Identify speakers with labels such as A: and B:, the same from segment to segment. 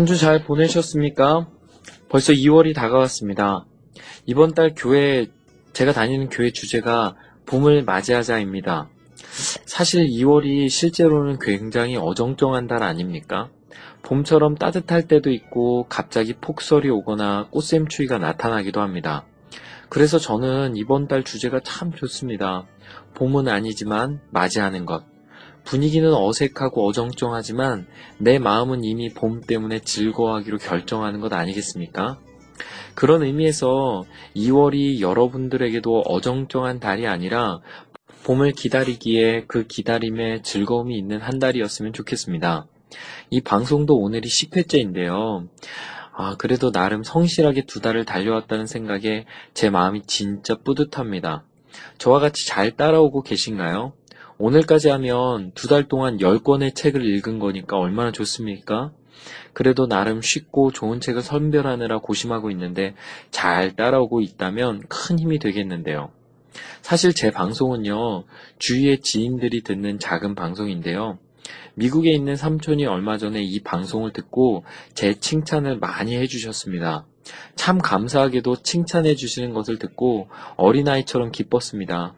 A: 한 주 잘 보내셨습니까? 벌써 2월이 다가왔습니다. 이번 달 교회, 제가 다니는 교회 주제가 봄을 맞이하자입니다. 사실 2월이 실제로는 굉장히 어정쩡한 달 아닙니까? 봄처럼 따뜻할 때도 있고 갑자기 폭설이 오거나 꽃샘추위가 나타나기도 합니다. 그래서 저는 이번 달 주제가 참 좋습니다. 봄은 아니지만 맞이하는 것. 분위기는 어색하고 어정쩡하지만 내 마음은 이미 봄 때문에 즐거워하기로 결정하는 것 아니겠습니까? 그런 의미에서 2월이 여러분들에게도 어정쩡한 달이 아니라 봄을 기다리기에 그 기다림에 즐거움이 있는 한 달이었으면 좋겠습니다. 이 방송도 오늘이 10회째인데요. 아, 그래도 나름 성실하게 두 달을 달려왔다는 생각에 제 마음이 진짜 뿌듯합니다. 저와 같이 잘 따라오고 계신가요? 오늘까지 하면 두 달 동안 10권의 책을 읽은 거니까 얼마나 좋습니까? 그래도 나름 쉽고 좋은 책을 선별하느라 고심하고 있는데 잘 따라오고 있다면 큰 힘이 되겠는데요. 사실 제 방송은요, 주위의 지인들이 듣는 작은 방송인데요. 미국에 있는 삼촌이 얼마 전에 이 방송을 듣고 제 칭찬을 많이 해주셨습니다. 참 감사하게도 칭찬해 주시는 것을 듣고 어린아이처럼 기뻤습니다.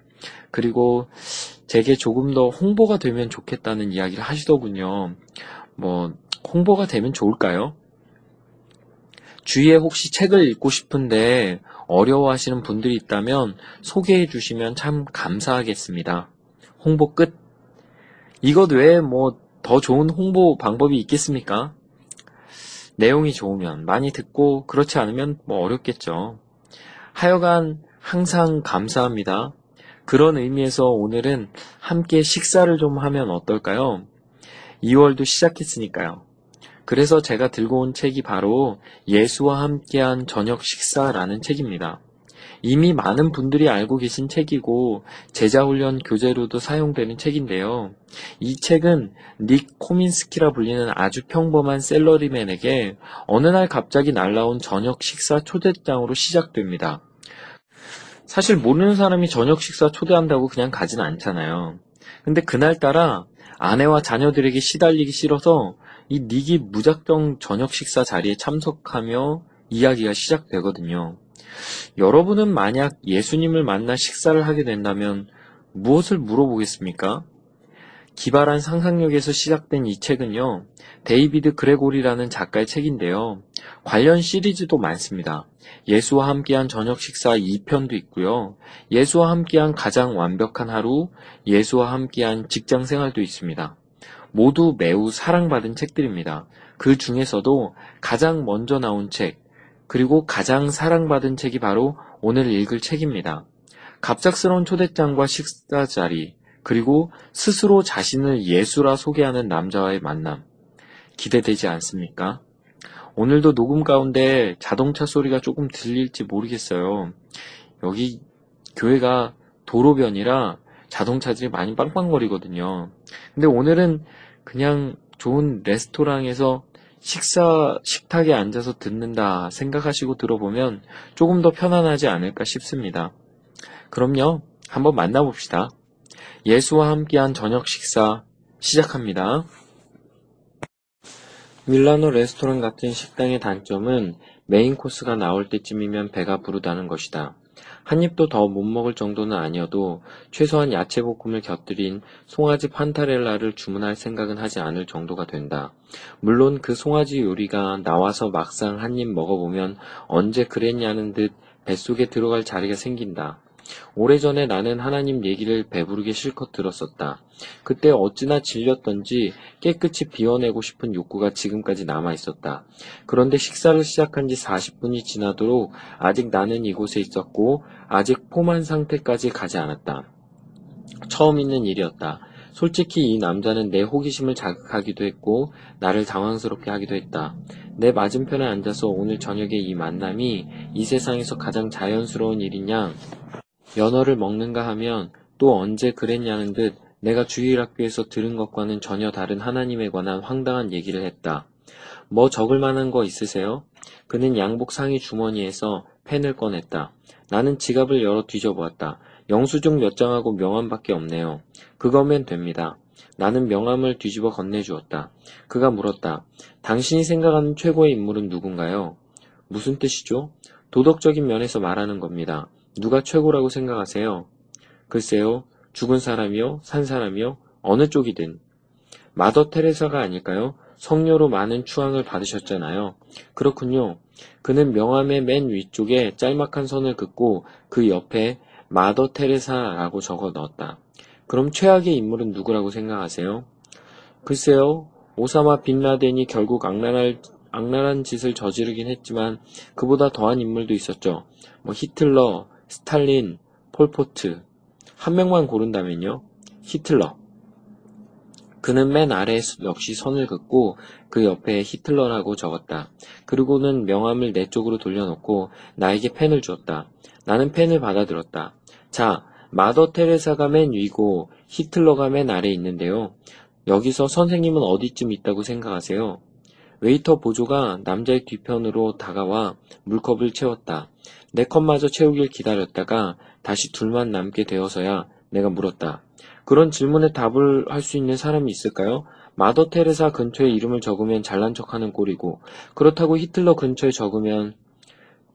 A: 그리고 제게 조금 더 홍보가 되면 좋겠다는 이야기를 하시더군요. 뭐, 홍보가 되면 좋을까요? 주위에 혹시 책을 읽고 싶은데 어려워하시는 분들이 있다면 소개해 주시면 참 감사하겠습니다. 홍보 끝. 이것 외에 뭐 더 좋은 홍보 방법이 있겠습니까? 내용이 좋으면 많이 듣고 그렇지 않으면 뭐 어렵겠죠. 하여간 항상 감사합니다. 그런 의미에서 오늘은 함께 식사를 좀 하면 어떨까요? 2월도 시작했으니까요. 그래서 제가 들고 온 책이 바로 예수와 함께한 저녁 식사라는 책입니다. 이미 많은 분들이 알고 계신 책이고 제자훈련 교재로도 사용되는 책인데요. 이 책은 닉 코민스키라 불리는 아주 평범한 셀러리맨에게 어느 날 갑자기 날라온 저녁 식사 초대장으로 시작됩니다. 사실 모르는 사람이 저녁 식사 초대한다고 그냥 가진 않잖아요. 근데 그날따라 아내와 자녀들에게 시달리기 싫어서 이 닉이 무작정 저녁 식사 자리에 참석하며 이야기가 시작되거든요. 여러분은 만약 예수님을 만나 식사를 하게 된다면 무엇을 물어보겠습니까? 기발한 상상력에서 시작된 이 책은요, 데이비드 그레고리라는 작가의 책인데요. 관련 시리즈도 많습니다. 예수와 함께한 저녁 식사 2편도 있고요. 예수와 함께한 가장 완벽한 하루, 예수와 함께한 직장 생활도 있습니다. 모두 매우 사랑받은 책들입니다. 그 중에서도 가장 먼저 나온 책, 그리고 가장 사랑받은 책이 바로 오늘 읽을 책입니다. 갑작스러운 초대장과 식사 자리, 그리고 스스로 자신을 예수라 소개하는 남자와의 만남. 기대되지 않습니까? 오늘도 녹음 가운데 자동차 소리가 조금 들릴지 모르겠어요. 여기 교회가 도로변이라 자동차들이 많이 빵빵거리거든요. 근데 오늘은 그냥 좋은 레스토랑에서 식사, 식탁에 앉아서 듣는다 생각하시고 들어보면 조금 더 편안하지 않을까 싶습니다. 그럼요, 한번 만나봅시다. 예수와 함께한 저녁 식사 시작합니다. 밀라노 레스토랑 같은 식당의 단점은 메인 코스가 나올 때쯤이면 배가 부르다는 것이다. 한 입도 더 못 먹을 정도는 아니어도 최소한 야채볶음을 곁들인 송아지 판타렐라를 주문할 생각은 하지 않을 정도가 된다. 물론 그 송아지 요리가 나와서 막상 한 입 먹어보면 언제 그랬냐는 듯 뱃속에 들어갈 자리가 생긴다. 오래전에 나는 하나님 얘기를 배부르게 실컷 들었었다. 그때 어찌나 질렸던지 깨끗이 비워내고 싶은 욕구가 지금까지 남아 있었다. 그런데 식사를 시작한 지 40분이 지나도록 아직 나는 이곳에 있었고 아직 포만 상태까지 가지 않았다. 처음 있는 일이었다. 솔직히 이 남자는 내 호기심을 자극하기도 했고 나를 당황스럽게 하기도 했다. 내 맞은편에 앉아서 오늘 저녁에 이 만남이 이 세상에서 가장 자연스러운 일이냐 연어를 먹는가 하면 또 언제 그랬냐는 듯 내가 주일학교에서 들은 것과는 전혀 다른 하나님에 관한 황당한 얘기를 했다. 뭐 적을 만한 거 있으세요? 그는 양복 상의 주머니에서 펜을 꺼냈다. 나는 지갑을 열어 뒤져보았다. 영수증 몇 장하고 명함밖에 없네요. 그거면 됩니다. 나는 명함을 뒤집어 건네주었다. 그가 물었다. 당신이 생각하는 최고의 인물은 누군가요? 무슨 뜻이죠? 도덕적인 면에서 말하는 겁니다. 누가 최고라고 생각하세요? 글쎄요, 죽은 사람이요? 산 사람이요? 어느 쪽이든. 마더 테레사가 아닐까요? 성녀로 많은 추앙을 받으셨잖아요. 그렇군요. 그는 명함의 맨 위쪽에 짤막한 선을 긋고 그 옆에 마더 테레사라고 적어 넣었다. 그럼 최악의 인물은 누구라고 생각하세요? 글쎄요, 오사마 빈라덴이 결국 악랄할, 악랄한 짓을 저지르긴 했지만 그보다 더한 인물도 있었죠. 뭐 히틀러, 스탈린, 폴포트. 한 명만 고른다면요? 히틀러. 그는 맨 아래에 역시 선을 긋고 그 옆에 히틀러라고 적었다. 그리고는 명함을 내 쪽으로 돌려놓고 나에게 펜을 주었다. 나는 펜을 받아들었다. 자, 마더 테레사가 맨 위고 히틀러가 맨 아래에 있는데요. 여기서 선생님은 어디쯤 있다고 생각하세요? 웨이터 보조가 남자의 뒤편으로 다가와 물컵을 채웠다. 내 컵마저 채우길 기다렸다가 다시 둘만 남게 되어서야 내가 물었다. 그런 질문에 답을 할 수 있는 사람이 있을까요? 마더 테레사 근처에 이름을 적으면 잘난 척하는 꼴이고 그렇다고 히틀러 근처에 적으면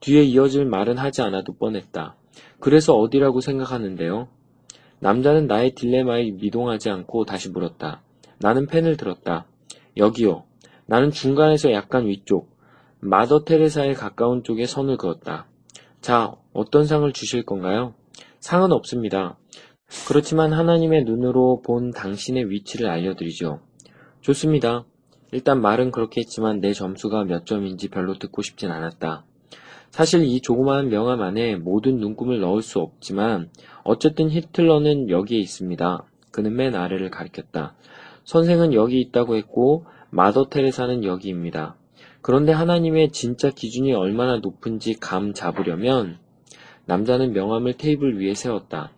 A: 뒤에 이어질 말은 하지 않아도 뻔했다. 그래서 어디라고 생각하는데요? 남자는 나의 딜레마에 미동하지 않고 다시 물었다. 나는 펜을 들었다. 여기요. 나는 중간에서 약간 위쪽, 마더 테레사에 가까운 쪽에 선을 그었다. 자, 어떤 상을 주실 건가요? 상은 없습니다. 그렇지만 하나님의 눈으로 본 당신의 위치를 알려드리죠. 좋습니다. 일단 말은 그렇게 했지만 내 점수가 몇 점인지 별로 듣고 싶진 않았다. 사실 이 조그마한 명함 안에 모든 눈금을 넣을 수 없지만 어쨌든 히틀러는 여기에 있습니다. 그는 맨 아래를 가리켰다. 선생은 여기 있다고 했고 마더 테레사는 여기입니다. 그런데 하나님의 진짜 기준이 얼마나 높은지 감 잡으려면 남자는 명함을 테이블 위에 세웠다.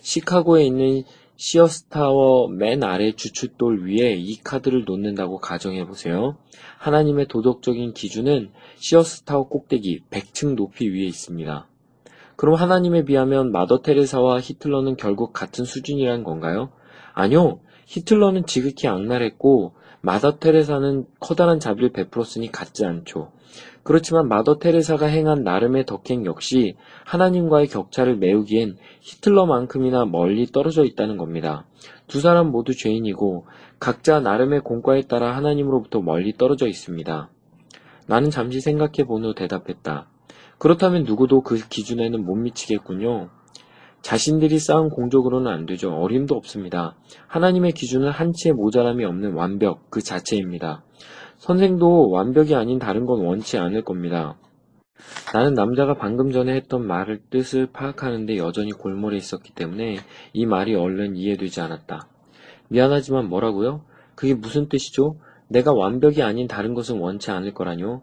A: 시카고에 있는 시어스타워 맨 아래 주춧돌 위에 이 카드를 놓는다고 가정해 보세요. 하나님의 도덕적인 기준은 시어스타워 꼭대기 100층 높이 위에 있습니다. 그럼 하나님에 비하면 마더 테레사와 히틀러는 결국 같은 수준이란 건가요? 아니요. 히틀러는 지극히 악랄했고 마더 테레사는 커다란 자비를 베풀었으니 같지 않죠. 그렇지만 마더 테레사가 행한 나름의 덕행 역시 하나님과의 격차를 메우기엔 히틀러만큼이나 멀리 떨어져 있다는 겁니다. 두 사람 모두 죄인이고 각자 나름의 공과에 따라 하나님으로부터 멀리 떨어져 있습니다. 나는 잠시 생각해 본 후 대답했다. 그렇다면 누구도 그 기준에는 못 미치겠군요. 자신들이 쌓은 공적으로는 안 되죠. 어림도 없습니다. 하나님의 기준은 한치의 모자람이 없는 완벽 그 자체입니다. 선생도 완벽이 아닌 다른 건 원치 않을 겁니다. 나는 남자가 방금 전에 했던 말을 뜻을 파악하는데 여전히 골몰해 있었기 때문에 이 말이 얼른 이해되지 않았다. 미안하지만 뭐라고요? 그게 무슨 뜻이죠? 내가 완벽이 아닌 다른 것은 원치 않을 거라뇨?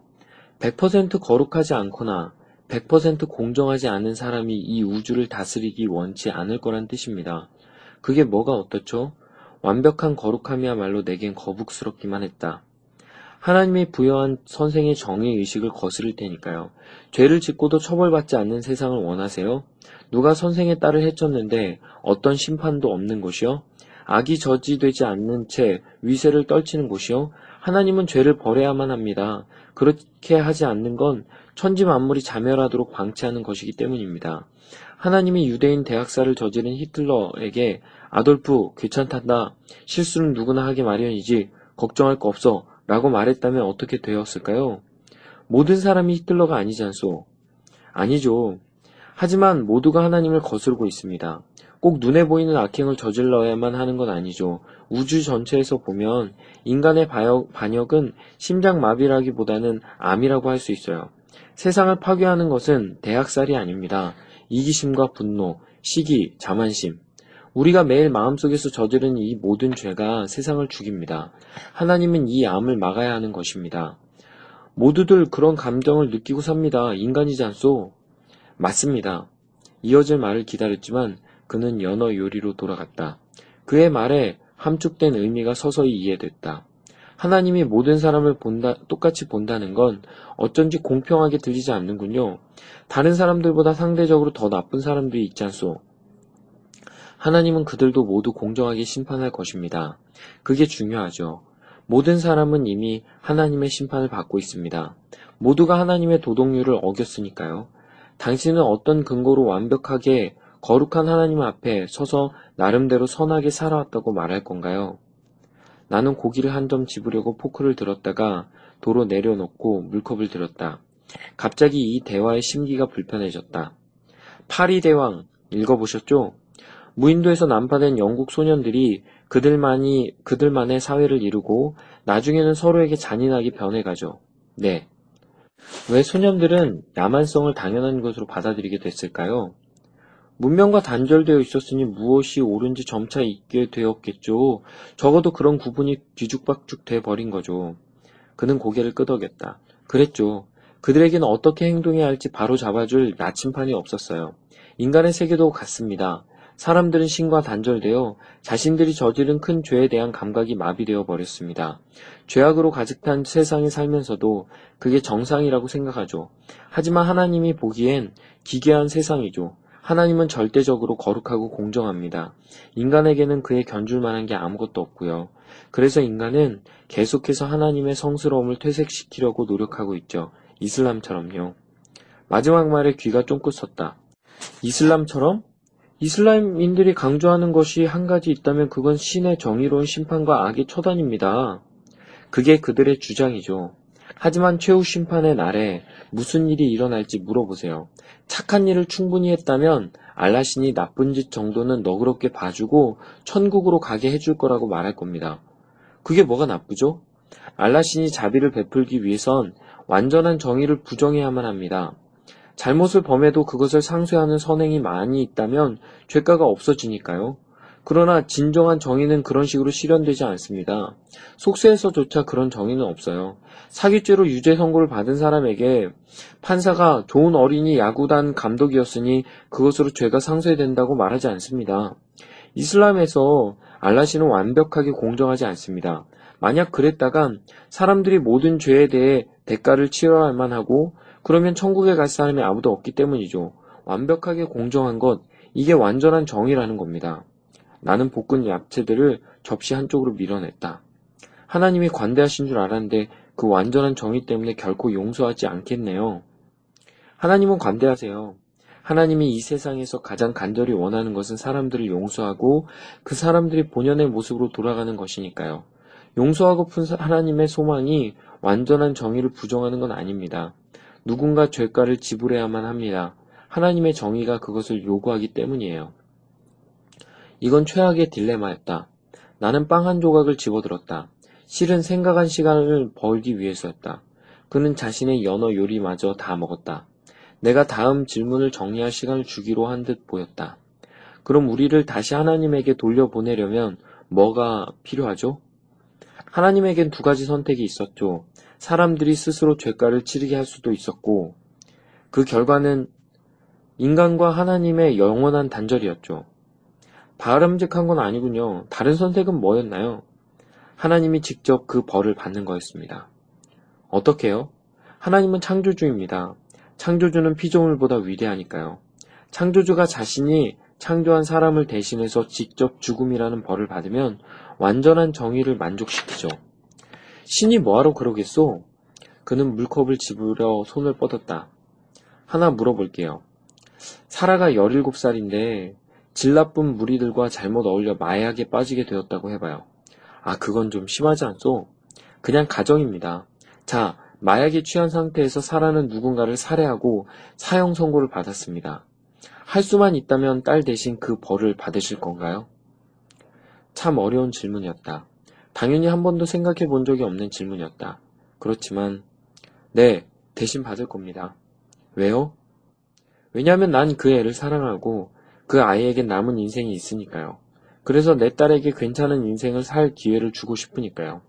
A: 100% 거룩하지 않거나 100% 공정하지 않은 사람이 이 우주를 다스리기 원치 않을 거란 뜻입니다. 그게 뭐가 어떻죠? 완벽한 거룩함이야말로 내겐 거북스럽기만 했다. 하나님이 부여한 선생의 정의 의식을 거스를 테니까요. 죄를 짓고도 처벌받지 않는 세상을 원하세요? 누가 선생의 딸을 해쳤는데 어떤 심판도 없는 곳이요? 악이 저지되지 않는 채 위세를 떨치는 곳이요? 하나님은 죄를 벌해야만 합니다. 그렇게 하지 않는 건 천지 만물이 자멸하도록 방치하는 것이기 때문입니다. 하나님이 유대인 대학살을 저지른 히틀러에게 아돌프 괜찮단다. 실수는 누구나 하기 마련이지 걱정할 거 없어 라고 말했다면 어떻게 되었을까요? 모든 사람이 히틀러가 아니지 않소? 아니죠. 하지만 모두가 하나님을 거스르고 있습니다. 꼭 눈에 보이는 악행을 저질러야만 하는 건 아니죠. 우주 전체에서 보면 인간의 반역 은 심장마비라기보다는 암이라고 할 수 있어요. 세상을 파괴하는 것은 대학살이 아닙니다. 이기심과 분노, 시기, 자만심. 우리가 매일 마음속에서 저지른 이 모든 죄가 세상을 죽입니다. 하나님은 이 암을 막아야 하는 것입니다. 모두들 그런 감정을 느끼고 삽니다. 인간이지 않소? 맞습니다. 이어질 말을 기다렸지만 그는 연어 요리로 돌아갔다. 그의 말에 함축된 의미가 서서히 이해됐다. 하나님이 모든 사람을 본다, 똑같이 본다는 건 어쩐지 공평하게 들리지 않는군요. 다른 사람들보다 상대적으로 더 나쁜 사람들이 있지 않소. 하나님은 그들도 모두 공정하게 심판할 것입니다. 그게 중요하죠. 모든 사람은 이미 하나님의 심판을 받고 있습니다. 모두가 하나님의 도덕률을 어겼으니까요. 당신은 어떤 근거로 완벽하게 거룩한 하나님 앞에 서서 나름대로 선하게 살아왔다고 말할 건가요? 나는 고기를 한 점 집으려고 포크를 들었다가 도로 내려놓고 물컵을 들었다. 갑자기 이 대화의 심기가 불편해졌다. 파리 대왕 읽어보셨죠? 무인도에서 난파된 영국 소년들이 그들만이 그들만의 사회를 이루고 나중에는 서로에게 잔인하게 변해가죠. 네. 왜 소년들은 야만성을 당연한 것으로 받아들이게 됐을까요? 문명과 단절되어 있었으니 무엇이 옳은지 점차 있게 되었겠죠. 적어도 그런 구분이 뒤죽박죽 돼 버린 거죠. 그는 고개를 끄덕였다. 그랬죠. 그들에게는 어떻게 행동해야 할지 바로 잡아줄 나침판이 없었어요. 인간의 세계도 같습니다. 사람들은 신과 단절되어 자신들이 저지른 큰 죄에 대한 감각이 마비되어 버렸습니다. 죄악으로 가득 찬 세상에 살면서도 그게 정상이라고 생각하죠. 하지만 하나님이 보기엔 기괴한 세상이죠. 하나님은 절대적으로 거룩하고 공정합니다. 인간에게는 그에 견줄 만한 게 아무것도 없고요. 그래서 인간은 계속해서 하나님의 성스러움을 퇴색시키려고 노력하고 있죠. 이슬람처럼요. 마지막 말에 귀가 쫑긋 섰다. 이슬람처럼? 이슬람인들이 강조하는 것이 한 가지 있다면 그건 신의 정의로운 심판과 악의 처단입니다. 그게 그들의 주장이죠. 하지만 최후 심판의 날에 무슨 일이 일어날지 물어보세요. 착한 일을 충분히 했다면 알라신이 나쁜 짓 정도는 너그럽게 봐주고 천국으로 가게 해줄 거라고 말할 겁니다. 그게 뭐가 나쁘죠? 알라신이 자비를 베풀기 위해선 완전한 정의를 부정해야만 합니다. 잘못을 범해도 그것을 상쇄하는 선행이 많이 있다면 죄가가 없어지니까요. 그러나 진정한 정의는 그런 식으로 실현되지 않습니다. 속세에서조차 그런 정의는 없어요. 사기죄로 유죄 선고를 받은 사람에게 판사가 좋은 어린이 야구단 감독이었으니 그것으로 죄가 상쇄된다고 말하지 않습니다. 이슬람에서 알라시는 완벽하게 공정하지 않습니다. 만약 그랬다간 사람들이 모든 죄에 대해 대가를 치러야만 하고 그러면 천국에 갈 사람이 아무도 없기 때문이죠. 완벽하게 공정한 것, 이게 완전한 정의라는 겁니다. 나는 볶은 야채들을 접시 한쪽으로 밀어냈다. 하나님이 관대하신 줄 알았는데 그 완전한 정의 때문에 결코 용서하지 않겠네요. 하나님은 관대하세요. 하나님이 이 세상에서 가장 간절히 원하는 것은 사람들을 용서하고 그 사람들이 본연의 모습으로 돌아가는 것이니까요. 용서하고픈 하나님의 소망이 완전한 정의를 부정하는 건 아닙니다. 누군가 죄가를 지불해야만 합니다. 하나님의 정의가 그것을 요구하기 때문이에요. 이건 최악의 딜레마였다. 나는 빵 한 조각을 집어들었다. 실은 생각한 시간을 벌기 위해서였다. 그는 자신의 연어 요리마저 다 먹었다. 내가 다음 질문을 정리할 시간을 주기로 한 듯 보였다. 그럼 우리를 다시 하나님에게 돌려보내려면 뭐가 필요하죠? 하나님에겐 두 가지 선택이 있었죠. 사람들이 스스로 죄가를 치르게 할 수도 있었고, 그 결과는 인간과 하나님의 영원한 단절이었죠. 바람직한 건 아니군요. 다른 선택은 뭐였나요? 하나님이 직접 그 벌을 받는 거였습니다. 어떻게요? 하나님은 창조주입니다. 창조주는 피조물보다 위대하니까요. 창조주가 자신이 창조한 사람을 대신해서 직접 죽음이라는 벌을 받으면 완전한 정의를 만족시키죠. 신이 뭐하러 그러겠소? 그는 물컵을 집으려 손을 뻗었다. 하나 물어볼게요. 사라가 17살인데 질 나쁜 무리들과 잘못 어울려 마약에 빠지게 되었다고 해봐요. 아, 그건 좀 심하지 않소? 그냥 가정입니다. 자, 마약에 취한 상태에서 사라는 누군가를 살해하고 사형 선고를 받았습니다. 할 수만 있다면 딸 대신 그 벌을 받으실 건가요? 참 어려운 질문이었다. 당연히 한 번도 생각해 본 적이 없는 질문이었다. 그렇지만, 네, 대신 받을 겁니다. 왜요? 왜냐하면 난 그 애를 사랑하고 그 아이에게 남은 인생이 있으니까요. 그래서 내 딸에게 괜찮은 인생을 살 기회를 주고 싶으니까요.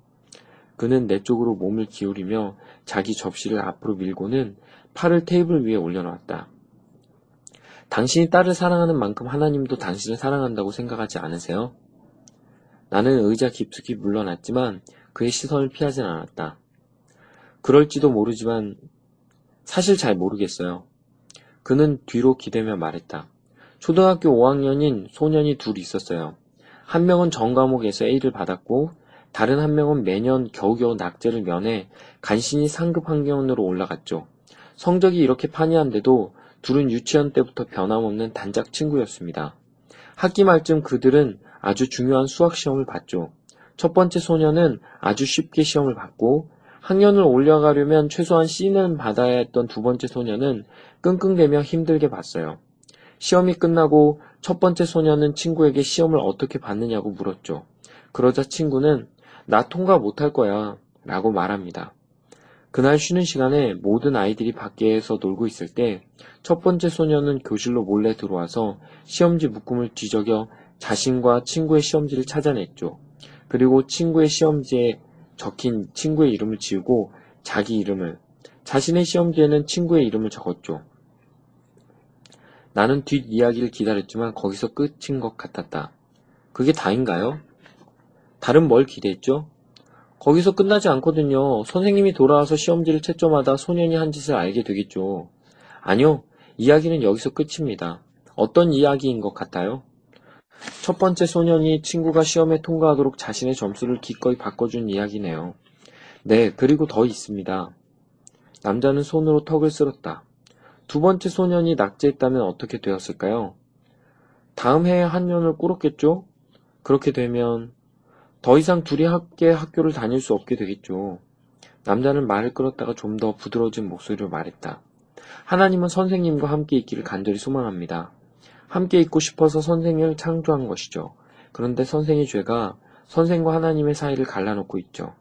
A: 그는 내 쪽으로 몸을 기울이며 자기 접시를 앞으로 밀고는 팔을 테이블 위에 올려놓았다. 당신이 딸을 사랑하는 만큼 하나님도 당신을 사랑한다고 생각하지 않으세요? 나는 의자 깊숙이 물러났지만 그의 시선을 피하진 않았다. 그럴지도 모르지만 사실 잘 모르겠어요. 그는 뒤로 기대며 말했다. 초등학교 5학년인 소년이 둘 있었어요. 한 명은 전 과목에서 A를 받았고 다른 한 명은 매년 겨우겨우 낙제를 면해 간신히 상급 환경으로 올라갔죠. 성적이 이렇게 판이한데도 둘은 유치원 때부터 변함없는 단짝 친구였습니다. 학기 말쯤 그들은 아주 중요한 수학 시험을 봤죠. 첫 번째 소년은 아주 쉽게 시험을 봤고 학년을 올려가려면 최소한 C는 받아야 했던 두 번째 소년은 끙끙대며 힘들게 봤어요. 시험이 끝나고 첫 번째 소년은 친구에게 시험을 어떻게 봤느냐고 물었죠. 그러자 친구는 나 통과 못할 거야 라고 말합니다. 그날 쉬는 시간에 모든 아이들이 밖에서 놀고 있을 때 첫 번째 소년은 교실로 몰래 들어와서 시험지 묶음을 뒤적여 자신과 친구의 시험지를 찾아냈죠. 그리고 친구의 시험지에 적힌 친구의 이름을 지우고 자기 이름을, 자신의 시험지에는 친구의 이름을 적었죠. 나는 뒷이야기를 기다렸지만 거기서 끝인 것 같았다. 그게 다인가요? 다른 뭘 기대했죠? 거기서 끝나지 않거든요. 선생님이 돌아와서 시험지를 채점하다 소년이 한 짓을 알게 되겠죠. 아니요, 이야기는 여기서 끝입니다. 어떤 이야기인 것 같아요? 첫 번째 소년이 친구가 시험에 통과하도록 자신의 점수를 기꺼이 바꿔준 이야기네요. 네, 그리고 더 있습니다. 남자는 손으로 턱을 쓸었다. 두 번째 소년이 낙제했다면 어떻게 되었을까요? 다음 해에 한 년을 꿇었겠죠? 그렇게 되면 더 이상 둘이 함께 학교를 다닐 수 없게 되겠죠. 남자는 말을 끌었다가 좀 더 부드러워진 목소리로 말했다. 하나님은 선생님과 함께 있기를 간절히 소망합니다. 함께 있고 싶어서 선생을 창조한 것이죠. 그런데 선생의 죄가 선생과 하나님의 사이를 갈라놓고 있죠.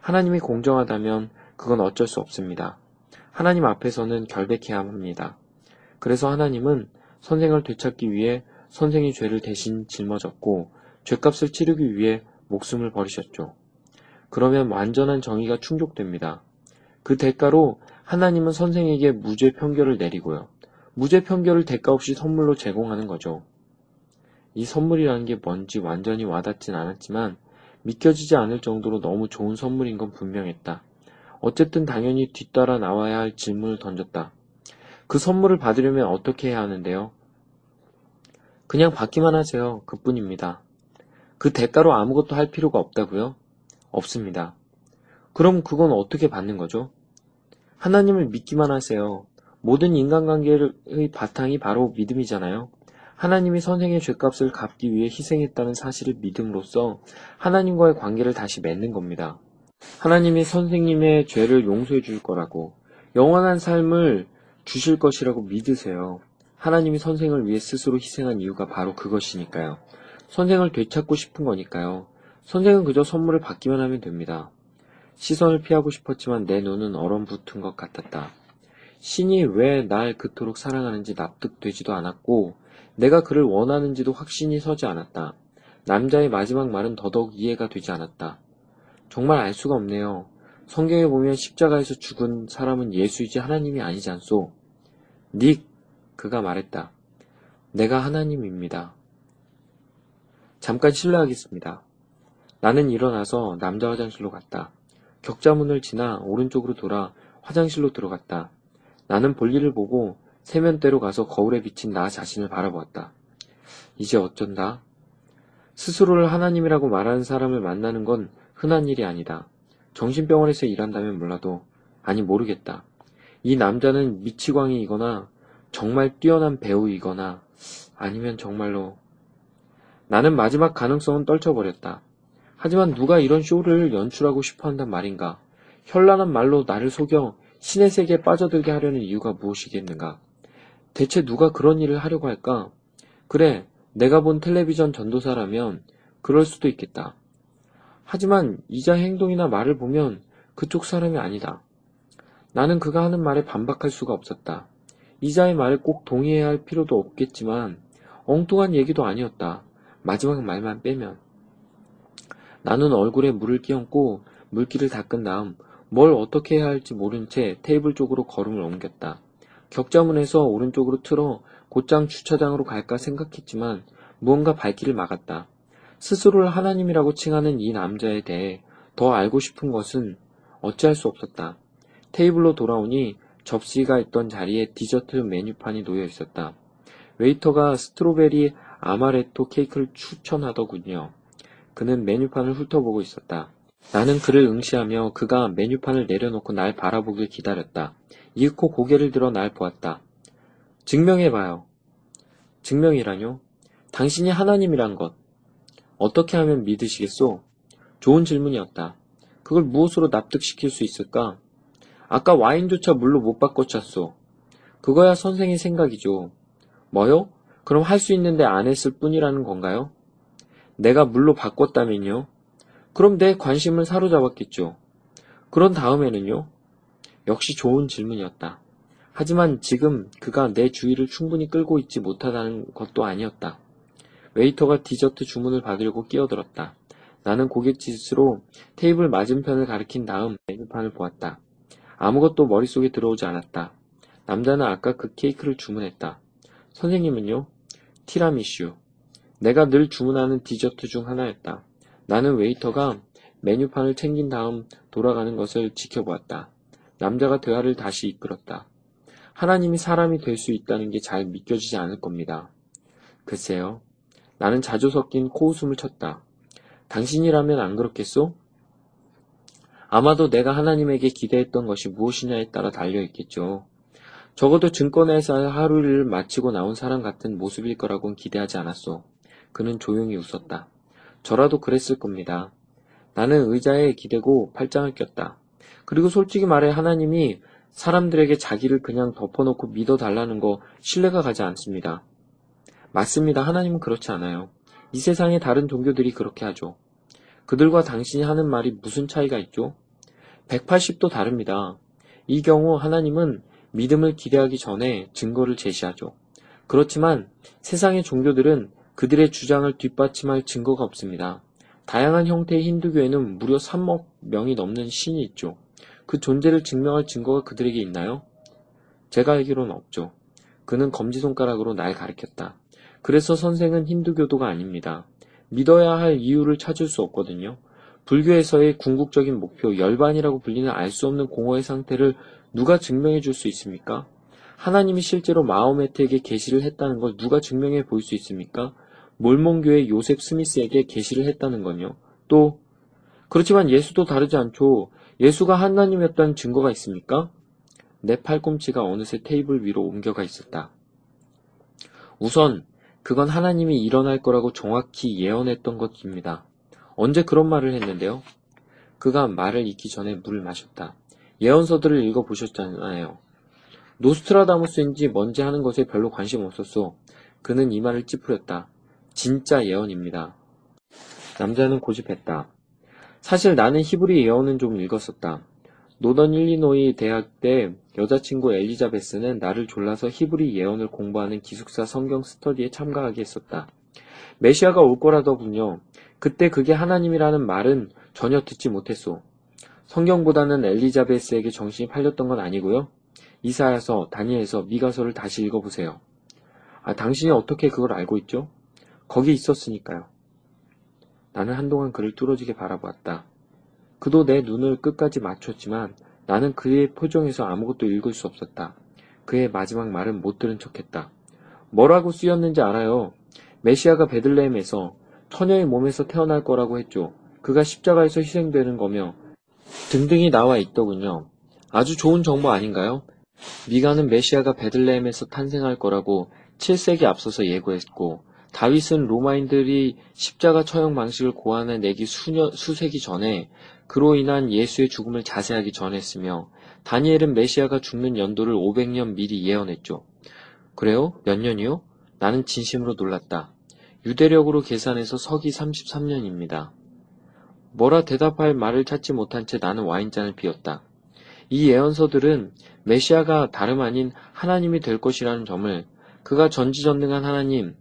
A: 하나님이 공정하다면 그건 어쩔 수 없습니다. 하나님 앞에서는 결백해야 합니다. 그래서 하나님은 선생을 되찾기 위해 선생의 죄를 대신 짊어졌고 죄값을 치르기 위해 목숨을 버리셨죠. 그러면 완전한 정의가 충족됩니다. 그 대가로 하나님은 선생에게 무죄 편결을 내리고요. 무죄 편결을 대가 없이 선물로 제공하는 거죠. 이 선물이라는 게 뭔지 완전히 와닿진 않았지만 믿겨지지 않을 정도로 너무 좋은 선물인 건 분명했다. 어쨌든 당연히 뒤따라 나와야 할 질문을 던졌다. 그 선물을 받으려면 어떻게 해야 하는데요? 그냥 받기만 하세요. 그뿐입니다. 그 대가로 아무것도 할 필요가 없다고요? 없습니다. 그럼 그건 어떻게 받는 거죠? 하나님을 믿기만 하세요. 모든 인간관계의 바탕이 바로 믿음이잖아요. 하나님이 선생의 죄값을 갚기 위해 희생했다는 사실을 믿음으로써 하나님과의 관계를 다시 맺는 겁니다. 하나님이 선생님의 죄를 용서해 줄 거라고, 영원한 삶을 주실 것이라고 믿으세요. 하나님이 선생을 위해 스스로 희생한 이유가 바로 그것이니까요. 선생을 되찾고 싶은 거니까요. 선생은 그저 선물을 받기만 하면 됩니다. 시선을 피하고 싶었지만 내 눈은 얼어붙은 것 같았다. 신이 왜 날 그토록 사랑하는지 납득되지도 않았고 내가 그를 원하는지도 확신이 서지 않았다. 남자의 마지막 말은 더더욱 이해가 되지 않았다. 정말 알 수가 없네요. 성경에 보면 십자가에서 죽은 사람은 예수이지 하나님이 아니지 않소. 닉, 그가 말했다. 내가 하나님입니다. 잠깐 실례하겠습니다. 나는 일어나서 남자 화장실로 갔다. 격자문을 지나 오른쪽으로 돌아 화장실로 들어갔다. 나는 볼일을 보고 세면대로 가서 거울에 비친 나 자신을 바라보았다. 이제 어쩐다? 스스로를 하나님이라고 말하는 사람을 만나는 건 흔한 일이 아니다. 정신병원에서 일한다면 몰라도, 아니 모르겠다. 이 남자는 미치광이이거나 정말 뛰어난 배우이거나 아니면 정말로 나는 마지막 가능성은 떨쳐버렸다. 하지만 누가 이런 쇼를 연출하고 싶어 한단 말인가? 현란한 말로 나를 속여 신의 세계에 빠져들게 하려는 이유가 무엇이겠는가? 대체 누가 그런 일을 하려고 할까? 그래, 내가 본 텔레비전 전도사라면 그럴 수도 있겠다. 하지만 이자의 행동이나 말을 보면 그쪽 사람이 아니다. 나는 그가 하는 말에 반박할 수가 없었다. 이자의 말을 꼭 동의해야 할 필요도 없겠지만 엉뚱한 얘기도 아니었다. 마지막 말만 빼면. 나는 얼굴에 물을 끼얹고 물기를 닦은 다음 뭘 어떻게 해야 할지 모른 채 테이블 쪽으로 걸음을 옮겼다. 격자문에서 오른쪽으로 틀어 곧장 주차장으로 갈까 생각했지만 무언가 발길을 막았다. 스스로를 하나님이라고 칭하는 이 남자에 대해 더 알고 싶은 것은 어찌할 수 없었다. 테이블로 돌아오니 접시가 있던 자리에 디저트 메뉴판이 놓여 있었다. 웨이터가 strawberry amaretto 케이크를 추천하더군요. 그는 메뉴판을 훑어보고 있었다. 나는 그를 응시하며 그가 메뉴판을 내려놓고 날 바라보길 기다렸다. 이윽고 고개를 들어 날 보았다. 증명해봐요. 증명이라뇨? 당신이 하나님이란 것. 어떻게 하면 믿으시겠소? 좋은 질문이었다. 그걸 무엇으로 납득시킬 수 있을까? 아까 와인조차 물로 못 바꿔쳤소. 그거야 선생의 생각이죠. 뭐요? 그럼 할 수 있는데 안 했을 뿐이라는 건가요? 내가 물로 바꿨다면요? 그럼 내 관심을 사로잡았겠죠. 그런 다음에는요? 역시 좋은 질문이었다. 하지만 지금 그가 내 주의를 충분히 끌고 있지 못하다는 것도 아니었다. 웨이터가 디저트 주문을 받으려고 끼어들었다. 나는 고갯짓으로 테이블 맞은편을 가리킨 다음 메뉴판을 보았다. 아무것도 머릿속에 들어오지 않았다. 남자는 아까 그 케이크를 주문했다. 선생님은요? 티라미슈. 내가 늘 주문하는 디저트 중 하나였다. 나는 웨이터가 메뉴판을 챙긴 다음 돌아가는 것을 지켜보았다. 남자가 대화를 다시 이끌었다. 하나님이 사람이 될 수 있다는 게 잘 믿겨지지 않을 겁니다. 글쎄요. 나는 자주 섞인 코웃음을 쳤다. 당신이라면 안 그렇겠소? 아마도 내가 하나님에게 기대했던 것이 무엇이냐에 따라 달려있겠죠. 적어도 증권회사 하루를 마치고 나온 사람 같은 모습일 거라고는 기대하지 않았소. 그는 조용히 웃었다. 저라도 그랬을 겁니다. 나는 의자에 기대고 팔짱을 꼈다. 그리고 솔직히 말해 하나님이 사람들에게 자기를 그냥 덮어놓고 믿어달라는 거 신뢰가 가지 않습니다. 맞습니다. 하나님은 그렇지 않아요. 이 세상의 다른 종교들이 그렇게 하죠. 그들과 당신이 하는 말이 무슨 차이가 있죠? 180도 다릅니다. 이 경우 하나님은 믿음을 기대하기 전에 증거를 제시하죠. 그렇지만 세상의 종교들은 그들의 주장을 뒷받침할 증거가 없습니다. 다양한 형태의 힌두교에는 무려 3억 명이 넘는 신이 있죠. 그 존재를 증명할 증거가 그들에게 있나요? 제가 알기로는 없죠. 그는 검지손가락으로 날 가리켰다. 그래서 선생은 힌두교도가 아닙니다. 믿어야 할 이유를 찾을 수 없거든요. 불교에서의 궁극적인 목표, 열반이라고 불리는 알 수 없는 공허의 상태를 누가 증명해 줄 수 있습니까? 하나님이 실제로 마호메트에게 계시를 했다는 걸 누가 증명해 보일 수 있습니까? 몰몬교의 요셉 스미스에게 계시를 했다는 건요. 또 그렇지만 예수도 다르지 않죠. 예수가 하나님이었다는 증거가 있습니까? 내 팔꿈치가 어느새 테이블 위로 옮겨가 있었다. 우선 그건 하나님이 일어날 거라고 정확히 예언했던 것입니다. 언제 그런 말을 했는데요? 그가 말을 잇기 전에 물을 마셨다. 예언서들을 읽어보셨잖아요. 노스트라다무스인지 뭔지 하는 것에 별로 관심 없었소. 그는 이맛살을 찌푸렸다. 진짜 예언입니다. 남자는 고집했다. 사실 나는 히브리 예언은 좀 읽었었다. 노던 일리노이 대학 때 여자친구 엘리자베스는 나를 졸라서 히브리 예언을 공부하는 기숙사 성경 스터디에 참가하게 했었다. 메시아가 올 거라더군요. 그때 그게 하나님이라는 말은 전혀 듣지 못했소. 성경보다는 엘리자베스에게 정신이 팔렸던 건 아니고요. 이사야서, 다니엘서, 미가서를 다시 읽어보세요. 아, 당신이 어떻게 그걸 알고 있죠? 거기 있었으니까요. 나는 한동안 그를 뚫어지게 바라보았다. 그도 내 눈을 끝까지 맞췄지만 나는 그의 표정에서 아무것도 읽을 수 없었다. 그의 마지막 말은 못 들은 척했다. 뭐라고 쓰였는지 알아요. 메시아가 베들레헴에서 처녀의 몸에서 태어날 거라고 했죠. 그가 십자가에서 희생되는 거며 등등이 나와 있더군요. 아주 좋은 정보 아닌가요? 미가는 메시아가 베들레헴에서 탄생할 거라고 7세기 앞서서 예고했고 다윗은 로마인들이 십자가 처형 방식을 고안해내기 수년, 수세기 전에 그로 인한 예수의 죽음을 자세하게 전했으며 다니엘은 메시아가 죽는 연도를 500년 미리 예언했죠. 그래요? 몇 년이요? 나는 진심으로 놀랐다. 유대력으로 계산해서 서기 33년입니다. 뭐라 대답할 말을 찾지 못한 채 나는 와인잔을 비웠다. 이 예언서들은 메시아가 다름 아닌 하나님이 될 것이라는 점을 그가 전지전능한 하나님,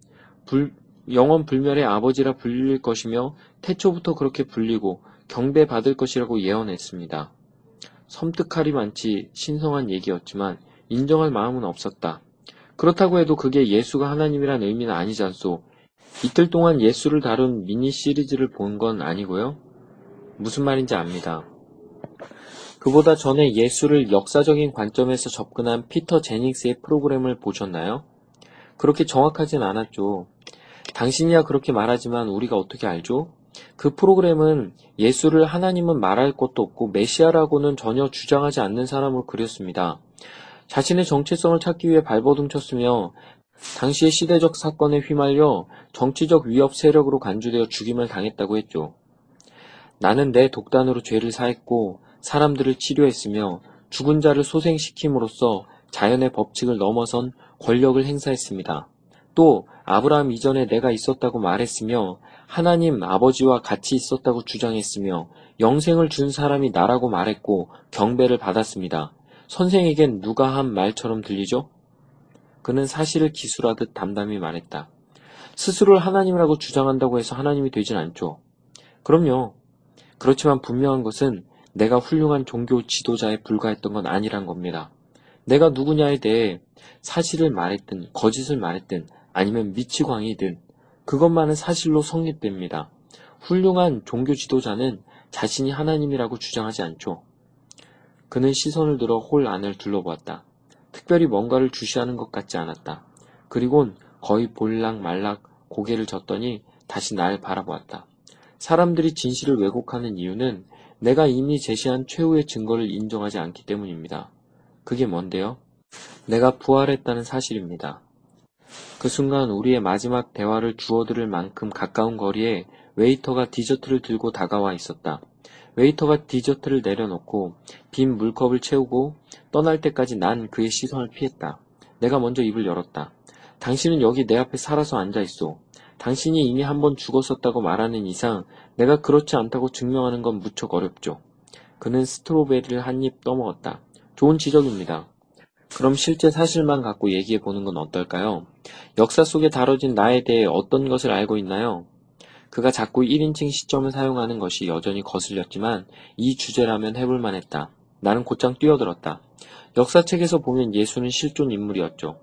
A: 불, 영원 불멸의 아버지라 불릴 것이며 태초부터 그렇게 불리고 경배받을 것이라고 예언했습니다. 섬뜩하리만치 신성한 얘기였지만 인정할 마음은 없었다. 그렇다고 해도 그게 예수가 하나님이란 의미는 아니지 않소. 이틀 동안 예수를 다룬 미니 시리즈를 본 건 아니고요. 무슨 말인지 압니다. 그보다 전에 예수를 역사적인 관점에서 접근한 피터 제닉스의 프로그램을 보셨나요? 그렇게 정확하진 않았죠. 당신이야 그렇게 말하지만 우리가 어떻게 알죠? 그 프로그램은 예수를 하나님은 말할 것도 없고 메시아라고는 전혀 주장하지 않는 사람으로 그렸습니다. 자신의 정체성을 찾기 위해 발버둥 쳤으며 당시의 시대적 사건에 휘말려 정치적 위협 세력으로 간주되어 죽임을 당했다고 했죠. 나는 내 독단으로 죄를 사했고 사람들을 치료했으며 죽은 자를 소생시킴으로써 자연의 법칙을 넘어선 권력을 행사했습니다. 또 아브라함 이전에 내가 있었다고 말했으며 하나님 아버지와 같이 있었다고 주장했으며 영생을 준 사람이 나라고 말했고 경배를 받았습니다. 선생에겐 누가 한 말처럼 들리죠? 그는 사실을 기술하듯 담담히 말했다. 스스로를 하나님이라고 주장한다고 해서 하나님이 되진 않죠. 그럼요. 그렇지만 분명한 것은 내가 훌륭한 종교 지도자에 불과했던 건 아니란 겁니다. 내가 누구냐에 대해 사실을 말했든 거짓을 말했든 아니면 미치광이든 그것만은 사실로 성립됩니다. 훌륭한 종교 지도자는 자신이 하나님이라고 주장하지 않죠. 그는 시선을 들어 홀 안을 둘러보았다. 특별히 뭔가를 주시하는 것 같지 않았다. 그리곤 거의 볼락 말락 고개를 젓더니 다시 날 바라보았다. 사람들이 진실을 왜곡하는 이유는 내가 이미 제시한 최후의 증거를 인정하지 않기 때문입니다. 그게 뭔데요? 내가 부활했다는 사실입니다. 그 순간 우리의 마지막 대화를 주워들을 만큼 가까운 거리에 웨이터가 디저트를 들고 다가와 있었다. 웨이터가 디저트를 내려놓고 빈 물컵을 채우고 떠날 때까지 난 그의 시선을 피했다. 내가 먼저 입을 열었다. 당신은 여기 내 앞에 살아서 앉아 있어. 당신이 이미 한 번 죽었었다고 말하는 이상 내가 그렇지 않다고 증명하는 건 무척 어렵죠. 그는 스트로베리를 한 입 떠먹었다. 좋은 지적입니다. 그럼 실제 사실만 갖고 얘기해 보는 건 어떨까요? 역사 속에 다뤄진 나에 대해 어떤 것을 알고 있나요? 그가 자꾸 1인칭 시점을 사용하는 것이 여전히 거슬렸지만 이 주제라면 해볼 만했다. 나는 곧장 뛰어들었다. 역사책에서 보면 예수는 실존 인물이었죠.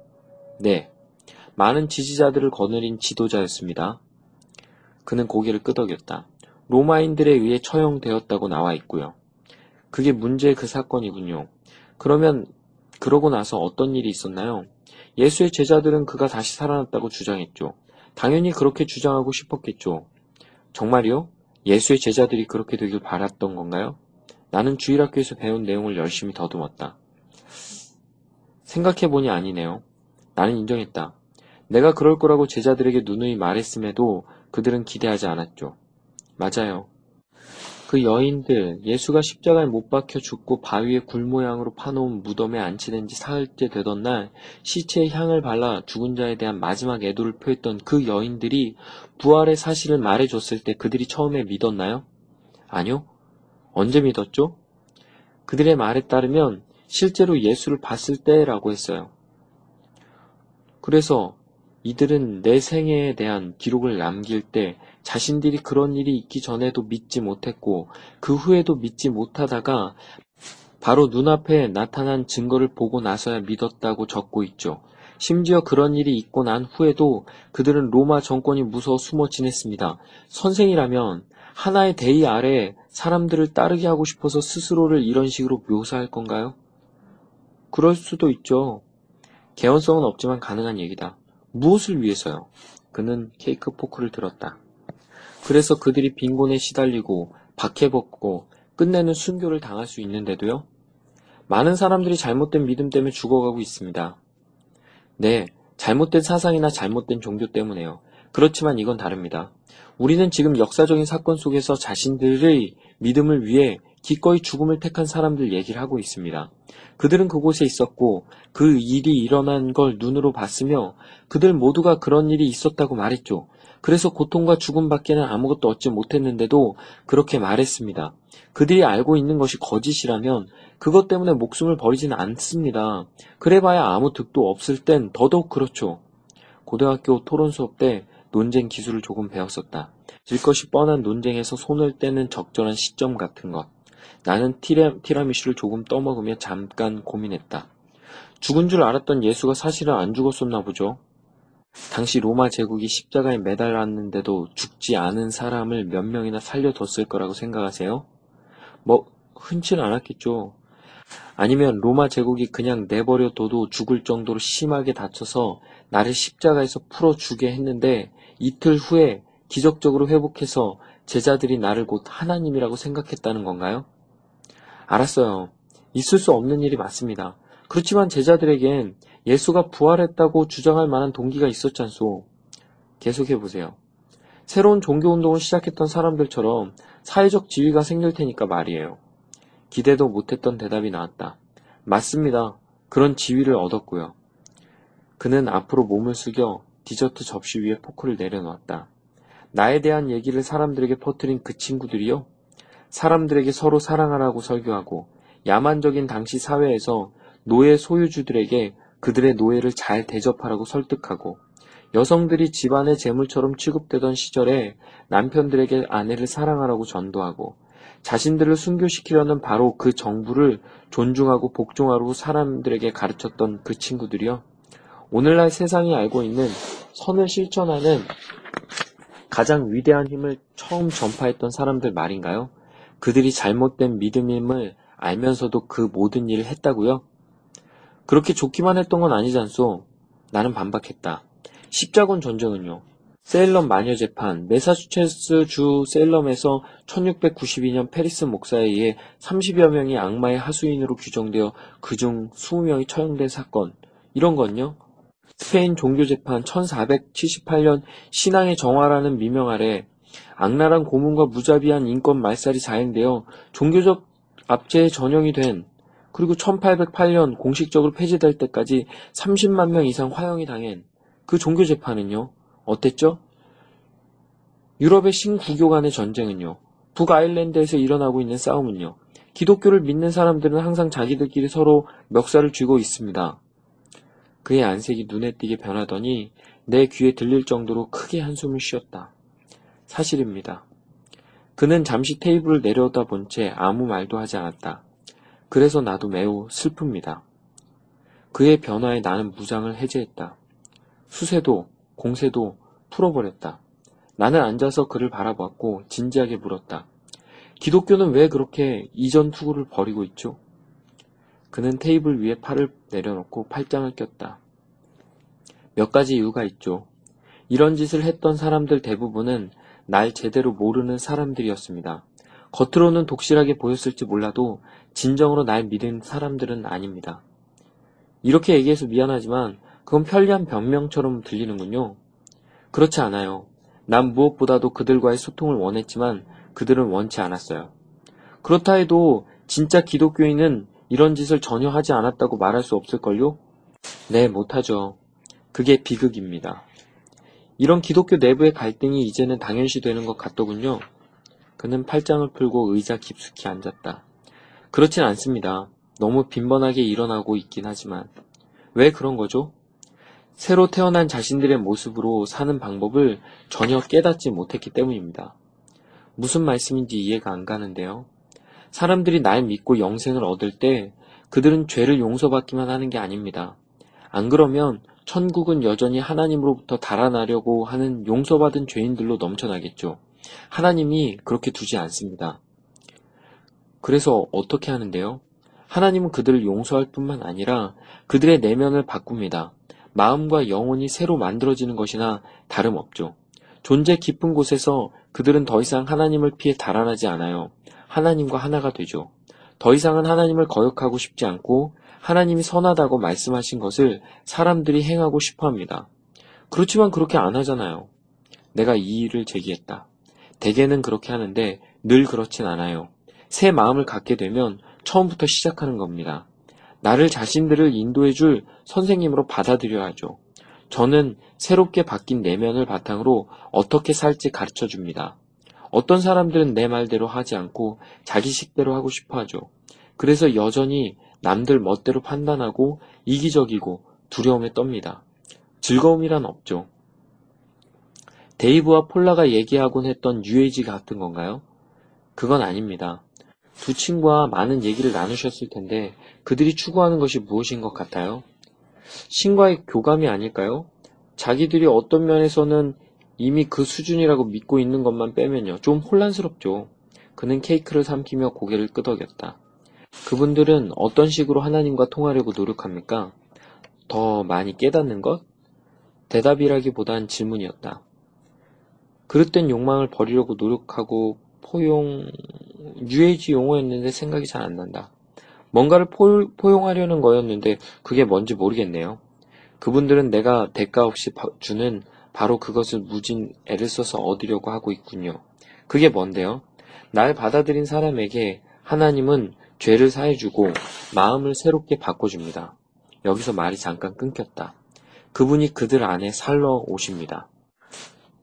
A: 네. 많은 지지자들을 거느린 지도자였습니다. 그는 고개를 끄덕였다. 로마인들에 의해 처형되었다고 나와 있고요. 그게 문제의 그 사건이군요. 그러면 그러고 나서 어떤 일이 있었나요? 예수의 제자들은 그가 다시 살아났다고 주장했죠. 당연히 그렇게 주장하고 싶었겠죠. 정말이요? 예수의 제자들이 그렇게 되길 바랐던 건가요? 나는 주일학교에서 배운 내용을 열심히 더듬었다. 생각해보니 아니네요. 나는 인정했다. 내가 그럴 거라고 제자들에게 누누이 말했음에도 그들은 기대하지 않았죠. 맞아요. 그 여인들, 예수가 십자가에 못 박혀 죽고 바위에 굴 모양으로 파놓은 무덤에 안치된 지 사흘째 되던 날 시체에 향을 발라 죽은 자에 대한 마지막 애도를 표했던 그 여인들이 부활의 사실을 말해줬을 때 그들이 처음에 믿었나요? 아니요. 언제 믿었죠? 그들의 말에 따르면 실제로 예수를 봤을 때라고 했어요. 그래서 이들은 내 생애에 대한 기록을 남길 때 자신들이 그런 일이 있기 전에도 믿지 못했고 그 후에도 믿지 못하다가 바로 눈앞에 나타난 증거를 보고 나서야 믿었다고 적고 있죠. 심지어 그런 일이 있고 난 후에도 그들은 로마 정권이 무서워 숨어 지냈습니다. 선생이라면 하나의 대의 아래 사람들을 따르게 하고 싶어서 스스로를 이런 식으로 묘사할 건가요? 그럴 수도 있죠. 개연성은 없지만 가능한 얘기다. 무엇을 위해서요? 그는 케이크 포크를 들었다. 그래서 그들이 빈곤에 시달리고 박해벗고 끝내는 순교를 당할 수 있는데도요? 많은 사람들이 잘못된 믿음 때문에 죽어가고 있습니다. 네, 잘못된 사상이나 잘못된 종교 때문에요. 그렇지만 이건 다릅니다. 우리는 지금 역사적인 사건 속에서 자신들의 믿음을 위해 기꺼이 죽음을 택한 사람들 얘기를 하고 있습니다. 그들은 그곳에 있었고 그 일이 일어난 걸 눈으로 봤으며 그들 모두가 그런 일이 있었다고 말했죠. 그래서 고통과 죽음밖에는 아무것도 얻지 못했는데도 그렇게 말했습니다. 그들이 알고 있는 것이 거짓이라면 그것 때문에 목숨을 버리지는 않습니다. 그래봐야 아무 득도 없을 땐 더더욱 그렇죠. 고등학교 토론 수업 때 논쟁 기술을 조금 배웠었다. 질 것이 뻔한 논쟁에서 손을 떼는 적절한 시점 같은 것. 나는 티라, 티라미슈를 조금 떠먹으며 잠깐 고민했다. 죽은 줄 알았던 예수가 사실은 안 죽었었나 보죠. 당시 로마 제국이 십자가에 매달았는데도 죽지 않은 사람을 몇 명이나 살려뒀을 거라고 생각하세요? 뭐, 흔치는 않았겠죠. 아니면 로마 제국이 그냥 내버려둬도 죽을 정도로 심하게 다쳐서 나를 십자가에서 풀어주게 했는데 이틀 후에 기적적으로 회복해서 제자들이 나를 곧 하나님이라고 생각했다는 건가요? 알았어요. 있을 수 없는 일이 맞습니다. 그렇지만 제자들에겐 예수가 부활했다고 주장할 만한 동기가 있었잖소. 계속해 보세요. 새로운 종교운동을 시작했던 사람들처럼 사회적 지위가 생길 테니까 말이에요. 기대도 못했던 대답이 나왔다. 맞습니다. 그런 지위를 얻었고요. 그는 앞으로 몸을 숙여 디저트 접시 위에 포크를 내려놓았다. 나에 대한 얘기를 사람들에게 퍼뜨린 그 친구들이요? 사람들에게 서로 사랑하라고 설교하고 야만적인 당시 사회에서 노예 소유주들에게 그들의 노예를 잘 대접하라고 설득하고 여성들이 집안의 재물처럼 취급되던 시절에 남편들에게 아내를 사랑하라고 전도하고 자신들을 순교시키려는 바로 그 정부를 존중하고 복종하라고 사람들에게 가르쳤던 그 친구들이요. 오늘날 세상이 알고 있는 선을 실천하는 가장 위대한 힘을 처음 전파했던 사람들 말인가요? 그들이 잘못된 믿음임을 알면서도 그 모든 일을 했다고요? 그렇게 좋기만 했던 건 아니지 않소? 나는 반박했다. 십자군 전쟁은요. 세일럼 마녀 재판, 메사추세츠 주 세일럼에서 1692년 페리스 목사에 의해 30여 명이 악마의 하수인으로 규정되어 그중 20명이 처형된 사건, 이런 건요. 스페인 종교 재판 1478년 신앙의 정화라는 미명 아래 악랄한 고문과 무자비한 인권 말살이 자행되어 종교적 압제에 전형이 된 그리고 1808년 공식적으로 폐지될 때까지 30만 명 이상 화형이 당한 그 종교 재판은요. 어땠죠? 유럽의 신구교 간의 전쟁은요. 북아일랜드에서 일어나고 있는 싸움은요. 기독교를 믿는 사람들은 항상 자기들끼리 서로 멱살을 쥐고 있습니다. 그의 안색이 눈에 띄게 변하더니 내 귀에 들릴 정도로 크게 한숨을 쉬었다. 사실입니다. 그는 잠시 테이블을 내려오다 본 채 아무 말도 하지 않았다. 그래서 나도 매우 슬픕니다. 그의 변화에 나는 무장을 해제했다. 수세도, 공세도 풀어버렸다. 나는 앉아서 그를 바라봤고 진지하게 물었다. 기독교는 왜 그렇게 이전 투구를 버리고 있죠? 그는 테이블 위에 팔을 내려놓고 팔짱을 꼈다. 몇 가지 이유가 있죠. 이런 짓을 했던 사람들 대부분은 날 제대로 모르는 사람들이었습니다. 겉으로는 독실하게 보였을지 몰라도 진정으로 날 믿은 사람들은 아닙니다. 이렇게 얘기해서 미안하지만 그건 편리한 변명처럼 들리는군요. 그렇지 않아요. 난 무엇보다도 그들과의 소통을 원했지만 그들은 원치 않았어요. 그렇다 해도 진짜 기독교인은 이런 짓을 전혀 하지 않았다고 말할 수 없을걸요? 네, 못하죠. 그게 비극입니다. 이런 기독교 내부의 갈등이 이제는 당연시 되는 것 같더군요. 그는 팔짱을 풀고 의자 깊숙이 앉았다. 그렇진 않습니다. 너무 빈번하게 일어나고 있긴 하지만. 왜 그런 거죠? 새로 태어난 자신들의 모습으로 사는 방법을 전혀 깨닫지 못했기 때문입니다. 무슨 말씀인지 이해가 안 가는데요. 사람들이 날 믿고 영생을 얻을 때 그들은 죄를 용서받기만 하는 게 아닙니다. 안 그러면 천국은 여전히 하나님으로부터 달아나려고 하는 용서받은 죄인들로 넘쳐나겠죠. 하나님이 그렇게 두지 않습니다. 그래서 어떻게 하는데요? 하나님은 그들을 용서할 뿐만 아니라 그들의 내면을 바꿉니다. 마음과 영혼이 새로 만들어지는 것이나 다름없죠. 존재 깊은 곳에서 그들은 더 이상 하나님을 피해 달아나지 않아요. 하나님과 하나가 되죠. 더 이상은 하나님을 거역하고 싶지 않고 하나님이 선하다고 말씀하신 것을 사람들이 행하고 싶어 합니다. 그렇지만 그렇게 안 하잖아요. 내가 이 일을 제기했다. 대개는 그렇게 하는데 늘 그렇진 않아요. 새 마음을 갖게 되면 처음부터 시작하는 겁니다. 나를 자신들을 인도해줄 선생님으로 받아들여야죠. 저는 새롭게 바뀐 내면을 바탕으로 어떻게 살지 가르쳐 줍니다. 어떤 사람들은 내 말대로 하지 않고 자기식대로 하고 싶어 하죠. 그래서 여전히 남들 멋대로 판단하고 이기적이고 두려움에 떱니다. 즐거움이란 없죠. 데이브와 폴라가 얘기하곤 했던 UAG 같은 건가요? 그건 아닙니다. 두 친구와 많은 얘기를 나누셨을 텐데 그들이 추구하는 것이 무엇인 것 같아요? 신과의 교감이 아닐까요? 자기들이 어떤 면에서는 이미 그 수준이라고 믿고 있는 것만 빼면요. 좀 혼란스럽죠. 그는 케이크를 삼키며 고개를 끄덕였다. 그분들은 어떤 식으로 하나님과 통하려고 노력합니까? 더 많이 깨닫는 것? 대답이라기보단 질문이었다. 그릇된 욕망을 버리려고 노력하고 포용, UAG 용어였는데 생각이 잘 안 난다. 뭔가를 포, 포용하려는 거였는데 그게 뭔지 모르겠네요. 그분들은 내가 대가 없이 주는 바로 그것을 무진 애를 써서 얻으려고 하고 있군요. 그게 뭔데요? 날 받아들인 사람에게 하나님은 죄를 사해주고 마음을 새롭게 바꿔줍니다. 여기서 말이 잠깐 끊겼다. 그분이 그들 안에 살러 오십니다.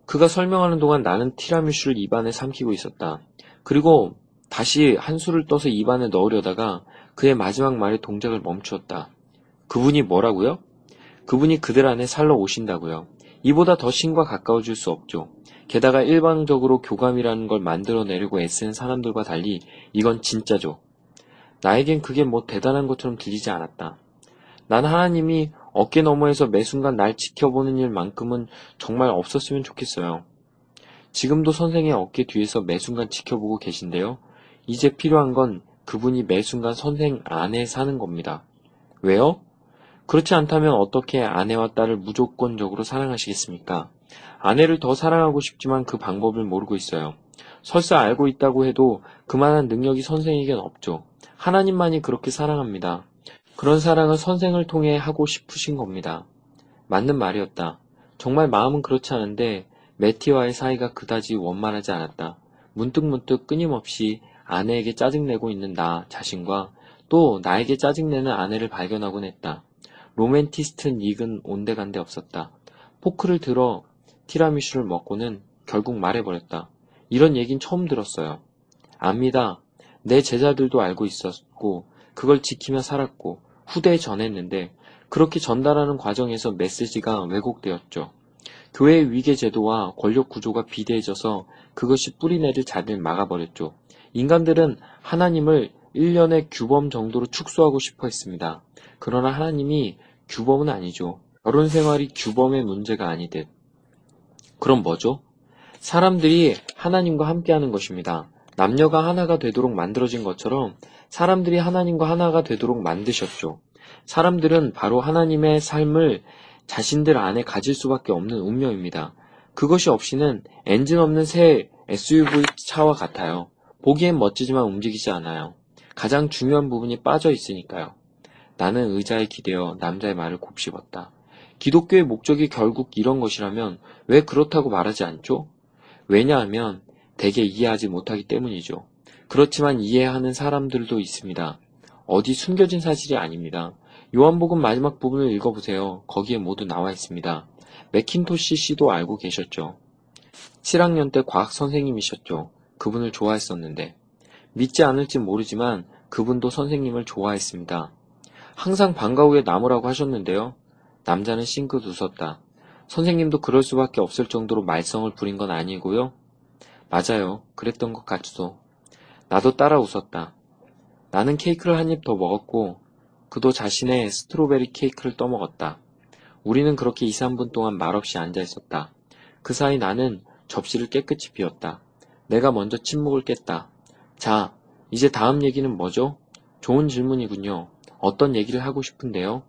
A: 그가 설명하는 동안 나는 티라미슈를 입안에 삼키고 있었다. 그리고 다시 한 술을 떠서 입안에 넣으려다가 그의 마지막 말의 동작을 멈추었다. 그분이 뭐라고요? 그분이 그들 안에 살러 오신다고요. 이보다 더 신과 가까워질 수 없죠. 게다가 일반적으로 교감이라는 걸 만들어내려고 애쓰는 사람들과 달리 이건 진짜죠. 나에겐 그게 뭐 대단한 것처럼 들리지 않았다. 난 하나님이 어깨 너머에서 매 순간 날 지켜보는 일만큼은 정말 없었으면 좋겠어요. 지금도 선생의 어깨 뒤에서 매 순간 지켜보고 계신데요. 이제 필요한 건 그분이 매 순간 선생 안에 사는 겁니다. 왜요? 그렇지 않다면 어떻게 아내와 딸을 무조건적으로 사랑하시겠습니까? 아내를 더 사랑하고 싶지만 그 방법을 모르고 있어요. 설사 알고 있다고 해도 그만한 능력이 선생에겐 없죠. 하나님만이 그렇게 사랑합니다. 그런 사랑을 선생을 통해 하고 싶으신 겁니다. 맞는 말이었다. 정말 마음은 그렇지 않은데 매티와의 사이가 그다지 원만하지 않았다. 문득문득 끊임없이 아내에게 짜증내고 있는 나 자신과 또 나에게 짜증내는 아내를 발견하곤 했다. 로맨티스트 닉은 온데간데 없었다. 포크를 들어 티라미슈를 먹고는 결국 말해버렸다. 이런 얘긴 처음 들었어요. 압니다. 내 제자들도 알고 있었고 그걸 지키며 살았고 후대에 전했는데 그렇게 전달하는 과정에서 메시지가 왜곡되었죠. 교회의 위계 제도와 권력 구조가 비대해져서 그것이 뿌리내릴 자리를 막아버렸죠. 인간들은 하나님을 1년의 규범 정도로 축소하고 싶어 했습니다. 그러나 하나님이 규범은 아니죠. 결혼 생활이 규범의 문제가 아니듯. 그럼 뭐죠? 사람들이 하나님과 함께하는 것입니다. 남녀가 하나가 되도록 만들어진 것처럼 사람들이 하나님과 하나가 되도록 만드셨죠. 사람들은 바로 하나님의 삶을 자신들 안에 가질 수밖에 없는 운명입니다. 그것이 없이는 엔진 없는 새 SUV 차와 같아요. 보기엔 멋지지만 움직이지 않아요. 가장 중요한 부분이 빠져 있으니까요. 나는 의자에 기대어 남자의 말을 곱씹었다. 기독교의 목적이 결국 이런 것이라면 왜 그렇다고 말하지 않죠? 왜냐하면 대개 이해하지 못하기 때문이죠. 그렇지만 이해하는 사람들도 있습니다. 어디 숨겨진 사실이 아닙니다. 요한복음 마지막 부분을 읽어보세요. 거기에 모두 나와 있습니다. 맥킨토시 씨도 알고 계셨죠. 7학년 때 과학 선생님이셨죠. 그분을 좋아했었는데. 믿지 않을지 모르지만 그분도 선생님을 좋아했습니다. 항상 방과 후에 나무라고 하셨는데요. 남자는 싱긋 웃었다. 선생님도 그럴 수밖에 없을 정도로 말썽을 부린 건 아니고요. 맞아요. 그랬던 것 같소. 나도 따라 웃었다. 나는 케이크를 한 입 더 먹었고 그도 자신의 스트로베리 케이크를 떠먹었다. 우리는 그렇게 2, 3분 동안 말없이 앉아 있었다. 그 사이 나는 접시를 깨끗이 비웠다. 내가 먼저 침묵을 깼다. 자, 이제 다음 얘기는 뭐죠? 좋은 질문이군요. 어떤 얘기를 하고 싶은데요?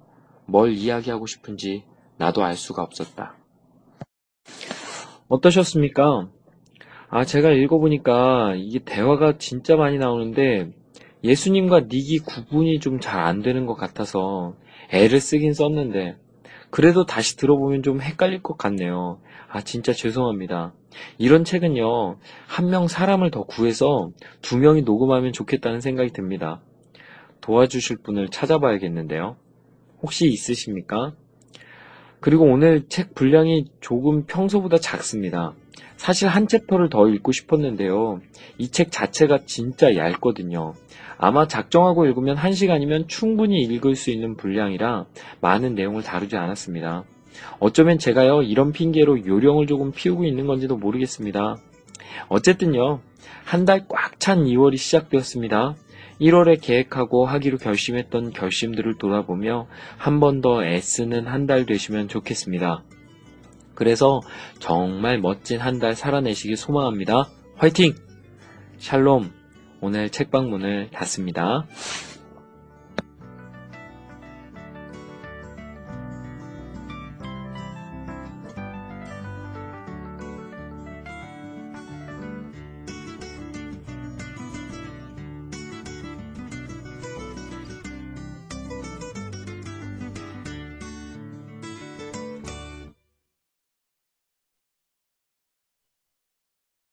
A: 뭘 이야기하고 싶은지 나도 알 수가 없었다. 어떠셨습니까? 아, 제가 읽어보니까 이게 대화가 진짜 많이 나오는데 예수님과 닉이 구분이 좀 잘 안 되는 것 같아서 애를 쓰긴 썼는데 그래도 다시 들어보면 좀 헷갈릴 것 같네요. 아, 진짜 죄송합니다. 이런 책은요, 한 명 사람을 더 구해서 두 명이 녹음하면 좋겠다는 생각이 듭니다. 도와주실 분을 찾아봐야겠는데요. 혹시 있으십니까? 그리고 오늘 책 분량이 조금 평소보다 작습니다. 사실 한 챕터를 더 읽고 싶었는데요. 이 책 자체가 진짜 얇거든요. 아마 작정하고 읽으면 1시간이면 충분히 읽을 수 있는 분량이라 많은 내용을 다루지 않았습니다. 어쩌면 제가요, 이런 핑계로 요령을 조금 피우고 있는 건지도 모르겠습니다. 어쨌든요, 한 달 꽉 찬 2월이 시작되었습니다. 1월에 계획하고 하기로 결심했던 결심들을 돌아보며 한 번 더 애쓰는 한 달 되시면 좋겠습니다. 그래서 정말 멋진 한 달 살아내시길 소망합니다. 화이팅! 샬롬! 오늘 책방문을 닫습니다.